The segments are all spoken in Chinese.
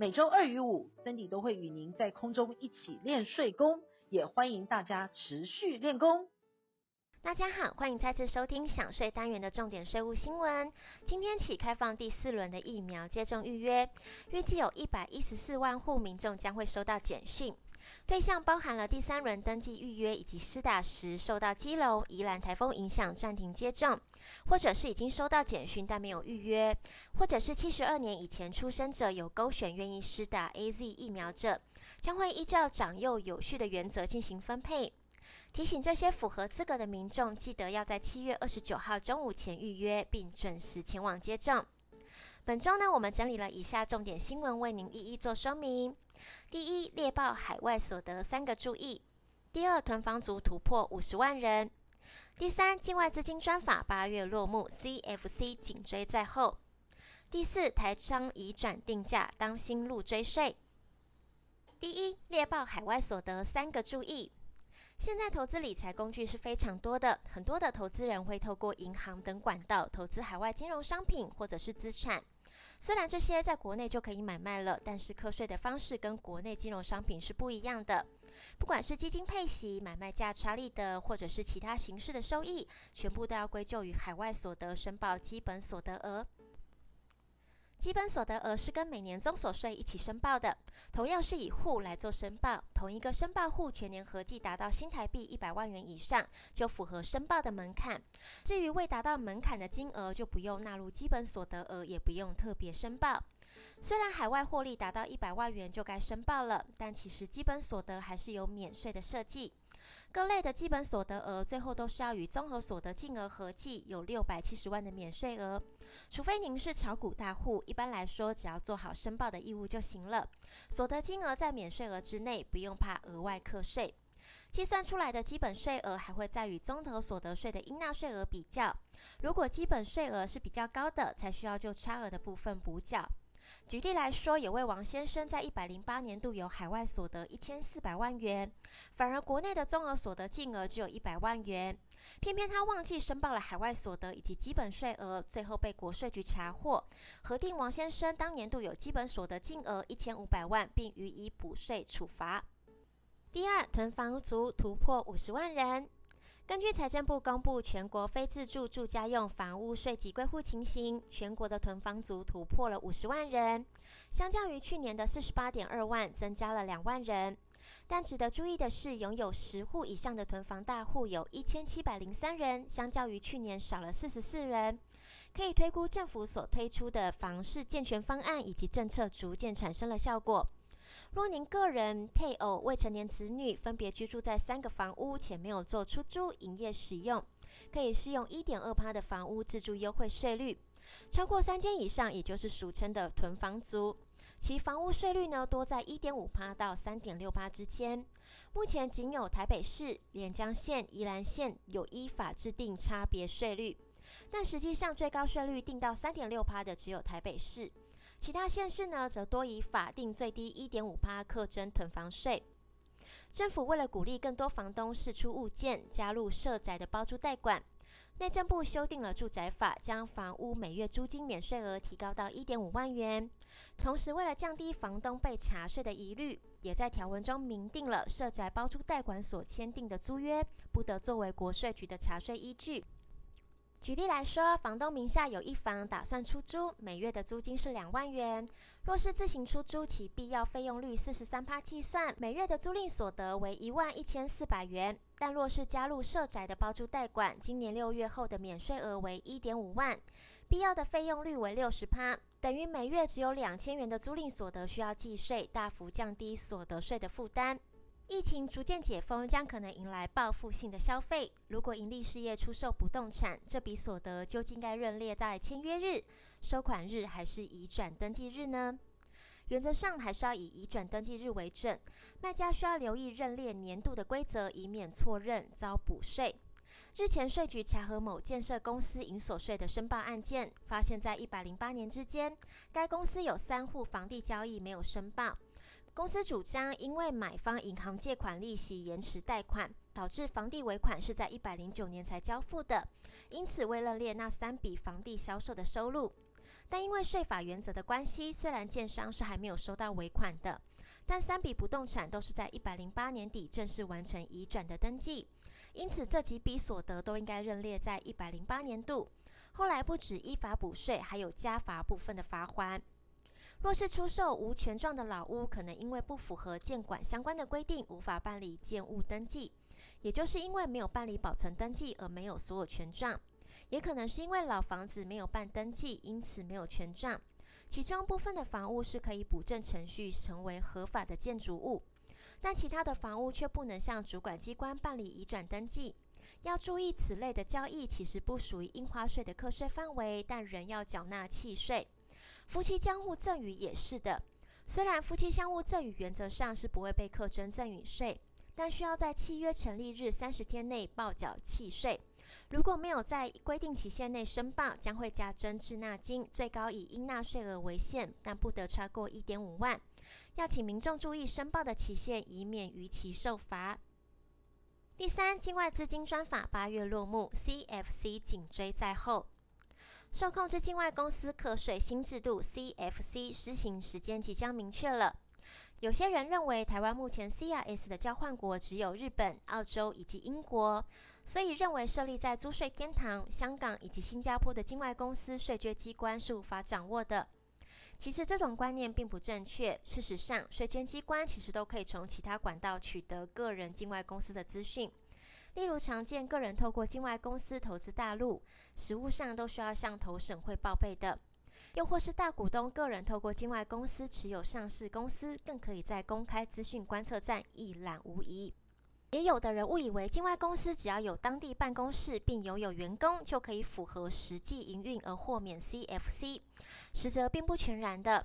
每周二与五，Cindy 都会与您在空中一起练税功，也欢迎大家持续练功。大家好，欢迎再次收听享税单元的重点税务新闻。今天起开放第四轮的疫苗接种预约，预计有一百一十四万户民众将会收到简讯。对象包含了第三轮登记预约以及施打时受到基隆、宜兰台风影响暂停接种，或者是已经收到简讯但没有预约，或者是七十二年以前出生者有勾选愿意施打 AZ 疫苗者，将会依照长幼有序的原则进行分配。提醒这些符合资格的民众，记得要在七月二十九号中午前预约，并准时前往接种。本周呢，我们整理了以下重点新闻，为您一一做说明。第一，猎豹海外所得三个注意；第二，囤房族突破五十万人；第三，境外资金专法八月落幕，CFC 紧追在后；第四，台商移转定价，当心路追税。第一，猎豹海外所得三个注意。现在投资理财工具是非常多的，很多的投资人会透过银行等管道投资海外金融商品或者是资产。虽然这些在国内就可以买卖了，但是课税的方式跟国内金融商品是不一样的。不管是基金配息、买卖价差利得，或者是其他形式的收益，全部都要归咎于海外所得申报基本所得额。基本所得额是跟每年综所税一起申报的，同样是以户来做申报，同一个申报户全年合计达到新台币一百万元以上，就符合申报的门槛。至于未达到门槛的金额，就不用纳入基本所得额，也不用特别申报。虽然海外获利达到一百万元就该申报了，但其实基本所得还是有免税的设计。各类的基本所得额最后都是要与综合所得净额合计有六百七十万的免税额，除非您是炒股大户，一般来说只要做好申报的义务就行了。所得金额在免税额之内，不用怕额外课税。计算出来的基本税额还会再与综合所得税的应纳税额比较，如果基本税额是比较高的，才需要就差额的部分补缴。举例来说，有位王先生在一百零八年度有海外所得一千四百万元，反而国内的综合所得净额只有一百万元，偏偏他忘记申报了海外所得以及基本税额，最后被国税局查获，核定王先生当年度有基本所得净额一千五百万，并予以补税处罚。第二，囤房族突破五十万人。根据财政部公布全国非自住住家用房屋税籍归户情形，全国的囤房族突破了五十万人，相较于去年的四十八点二万，增加了两万人。但值得注意的是，拥有十户以上的囤房大户有一千七百零三人，相较于去年少了四十四人。可以推估政府所推出的房市健全方案以及政策逐渐产生了效果。若您个人、配偶、未成年子女分别居住在三个房屋，且没有做出租、营业使用，可以适用一点二趴的房屋自住优惠税率。超过三间以上，也就是俗称的囤房族，其房屋税率呢多在一点五趴到三点六趴之间。目前仅有台北市、连江县、宜兰县有依法制定差别税率，但实际上最高税率定到三点六趴的只有台北市。其他县市呢，则多以法定最低一点五趴课征囤房税。政府为了鼓励更多房东释出物件，加入社宅的包租代管，内政部修订了住宅法，将房屋每月租金免税额提高到一点五万元。同时，为了降低房东被查税的疑虑，也在条文中明定了社宅包租代管所签订的租约，不得作为国税局的查税依据。举例来说，房东名下有一房打算出租，每月的租金是两万元。若是自行出租，其必要费用率四十三趴计算，每月的租赁所得为一万一千四百元。但若是加入社宅的包租代管，今年六月后的免税额为一点五万，必要的费用率为六十趴，等于每月只有两千元的租赁所得需要计税，大幅降低所得税的负担。疫情逐渐解封，将可能迎来报复性的消费。如果营利事业出售不动产，这笔所得究竟该认列在签约日、收款日，还是移转登记日呢？原则上还是要以移转登记日为准。卖家需要留意认列年度的规则，以免错认遭补税。日前，税局查核某建设公司营所税的申报案件，发现，在一百零八年之间，该公司有三户房地交易没有申报。公司主张，因为买方银行借款利息延迟贷款，导致房地尾款是在一百零九年才交付的，因此未认列那三笔房地销售的收入。但因为税法原则的关系，虽然建商是还没有收到尾款的，但三笔不动产都是在一百零八年底正式完成移转的登记。因此，这几笔所得都应该认列在一百零八年度。后来不止依法补税，还有加罚部分的罚锾。若是出售无权状的老屋，可能因为不符合建管相关的规定，无法办理建物登记，也就是因为没有办理保存登记而没有所有权状；也可能是因为老房子没有办登记，因此没有权状。其中部分的房屋是可以补正程序成为合法的建筑物。但其他的房屋却不能向主管机关办理移转登记。要注意，此类的交易其实不属于印花税的课税范围，但仍要缴纳契税。夫妻相互赠与也是的，虽然夫妻相互赠与原则上是不会被课征赠与税，但需要在契约成立日三十天内报缴契税。如果没有在规定期限内申报，将会加征滞纳金，最高以应纳税额为限，但不得超过一点五万。要请民众注意申报的期限，以免逾期受罚。第三，境外资金专法八月落幕，CFC 紧追在后。受控制境外公司课税新制度 CFC 施行时间即将明确了。有些人认为，台湾目前 CRS 的交换国只有日本、澳洲以及英国，所以认为设立在租税天堂香港以及新加坡的境外公司税捐机关是无法掌握的。其实这种观念并不正确。事实上，税捐机关其实都可以从其他管道取得个人境外公司的资讯。例如，常见个人透过境外公司投资大陆，实务上都需要向投审会报备的；又或是大股东个人透过境外公司持有上市公司，更可以在公开资讯观测站一览无遗。也有的人误以为境外公司只要有当地办公室并拥有员工，就可以符合实际营运而豁免 CFC，实则并不全然的。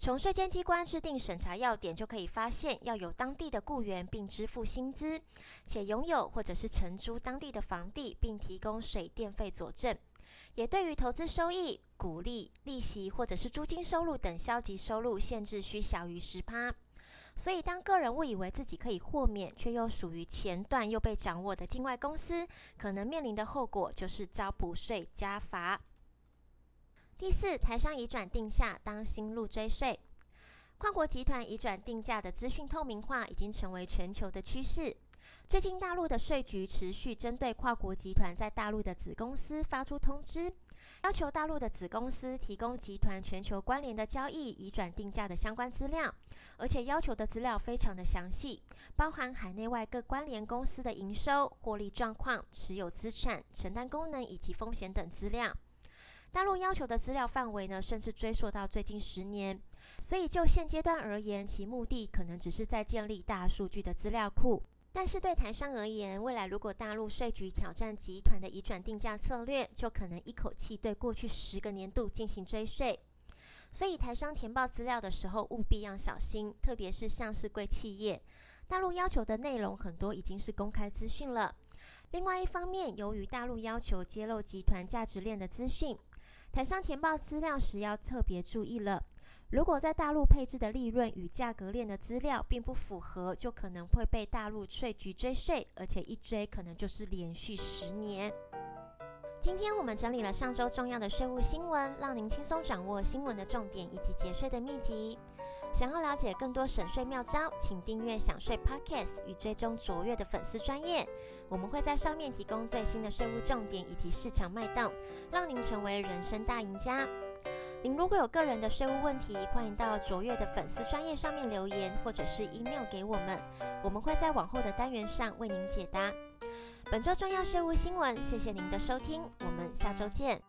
从税监机关制定审查要点就可以发现，要有当地的雇员并支付薪资，且拥有或者是承租当地的房地并提供水电费佐证，也对于投资收益、股利、利息或者是租金收入等消极收入限制需小于十趴。所以，当个人误以为自己可以豁免，却又属于前段又被掌握的境外公司，可能面临的后果就是遭补税加罚。第四，台商移转定价当新路追税，跨国集团移转定价的资讯透明化已经成为全球的趋势。最近，大陆的税局持续针对跨国集团在大陆的子公司发出通知。要求大陆的子公司提供集团全球关联的交易移转定价的相关资料，而且要求的资料非常的详细，包含海内外各关联公司的营收、获利状况、持有资产、承担功能以及风险等资料。大陆要求的资料范围呢，甚至追溯到最近十年，所以就现阶段而言，其目的可能只是在建立大数据的资料库。但是对台商而言，未来如果大陆税局挑战集团的移转定价策略，就可能一口气对过去十个年度进行追税。所以台商填报资料的时候务必要小心，特别是上市贵企业，大陆要求的内容很多已经是公开资讯了。另外一方面，由于大陆要求揭露集团价值链的资讯，台上填报资料时要特别注意了。如果在大陆配置的利润与价格链的资料并不符合，就可能会被大陆税局追税，而且一追可能就是连续十年。今天我们整理了上周重要的税务新闻，让您轻松掌握新闻的重点以及节税的秘籍。想要了解更多省税妙招，请订阅享税 Podcast 与追踪卓越的粉丝专业，我们会在上面提供最新的税务重点以及市场脉动，让您成为人生大赢家。您如果有个人的税务问题，欢迎到卓越的粉丝专业上面留言，或者是 email 给我们，我们会在往后的单元上为您解答。本周重要税务新闻，谢谢您的收听，我们下周见。